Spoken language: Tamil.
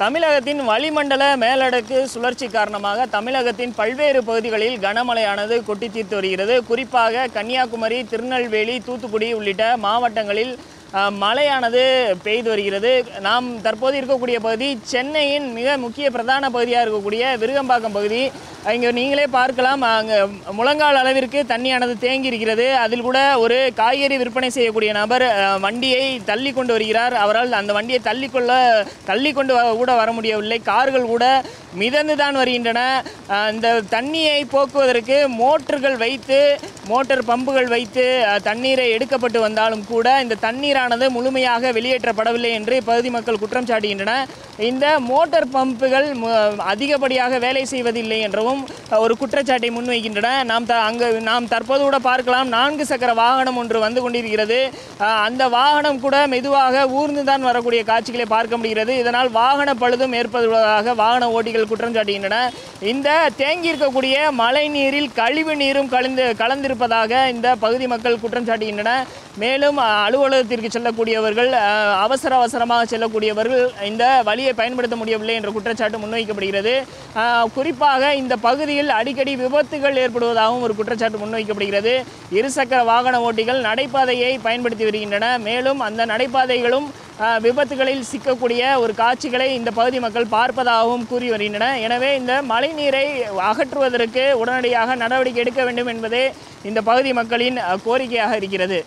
தமிழகத்தின் வளிமண்டல மேலடுக்கு சுழற்சி காரணமாக தமிழகத்தின் பல்வேறு பகுதிகளில் கனமழையானது கொட்டி தீர்த்து வருகிறது. குறிப்பாக கன்னியாகுமரி திருநெல்வேலி தூத்துக்குடி உள்ளிட்ட மாவட்டங்களில் மழையானது பெய்து வருகிறது. நாம் தற்போது இருக்கக்கூடிய பகுதி சென்னையின் மிக முக்கிய பிரதான பகுதியாக இருக்கக்கூடிய விருகம்பாக்கம் பகுதி. இங்கே நீங்களே பார்க்கலாம். அங்கே முழங்கால் அளவிற்கு தண்ணியானது தேங்கி இருக்கிறது அதில் கூட ஒரு காய்கறி விற்பனை செய்யக்கூடிய நபர் வண்டியை தள்ளி கொண்டு வருகிறார். அவரால் அந்த வண்டியை தள்ளிக்கொள்ள தள்ளி கொண்டு கூட வர முடியவில்லை. கார்கள் கூட மிதந்து தான் வருகின்றன. இந்த தண்ணியை போக்குவதற்கு மோட்டர்கள் வைத்து மோட்டார் பம்புகள் வைத்து தண்ணீரை எடுக்கப்பட்டு வந்தாலும் கூட இந்த தண்ணீரானது முழுமையாக வெளியேற்றப்படவில்லை என்று பகுதி மக்கள் குற்றம் சாட்டுகின்றன இந்த மோட்டார் பம்புகள் அதிகப்படியாக வேலை செய்வதில்லை என்றும் என்றவும் ஒரு குற்றச்சாட்டை முன்வைக்கின்றன. நாம் த அங்கு நாம் தற்போது கூட பார்க்கலாம் நான்கு சக்கர வாகனம் ஒன்று வந்து கொண்டிருக்கிறது. அந்த வாகனம் கூட மெதுவாக ஊர்ந்து தான் வரக்கூடிய காட்சிகளை பார்க்க முடிகிறது. இதனால் வாகன பழுதும் ஏற்படுவதாக வாகன ஓட்டிகள் குற்றம் சாட்டுகின்றன. இந்த தேங்கி இருக்கக்கூடிய மழை நீரில் கழிவு நீரும் கலந்து கலந்திருப்பதாக இந்த பகுதி மக்கள் குற்றம் சாட்டுகின்றன. மேலும் அலுவலகத்திற்கு செல்லக்கூடியவர்கள் அவசர அவசரமாக செல்லக்கூடியவர்கள் இந்த வழியை பயன்படுத்த முடியவில்லை என்ற குற்றச்சாட்டு முன்வைக்கப்படுகிறது. குறிப்பாக இந்த பகுதியில் அடிக்கடி விபத்துகள் ஏற்படுவதாகவும் ஒரு குற்றச்சாட்டு முன்வைக்கப்படுகிறது. இருசக்கர வாகன ஓட்டிகள் நடைபாதையை பயன்படுத்தி வருகின்றன. மேலும் அந்த நடைபாதைகளும் விபத்துகளில் சிக்கக்கூடிய ஒரு காட்சிகளை இந்த பகுதி மக்கள் பார்ப்பதாகவும் கூறி வருகின்றன. எனவே இந்த மழைநீரை அகற்றுவதற்கு உடனடியாக நடவடிக்கை எடுக்க வேண்டும் என்பதே இந்த பகுதி மக்களின் கோரிக்கையாக இருக்கிறது.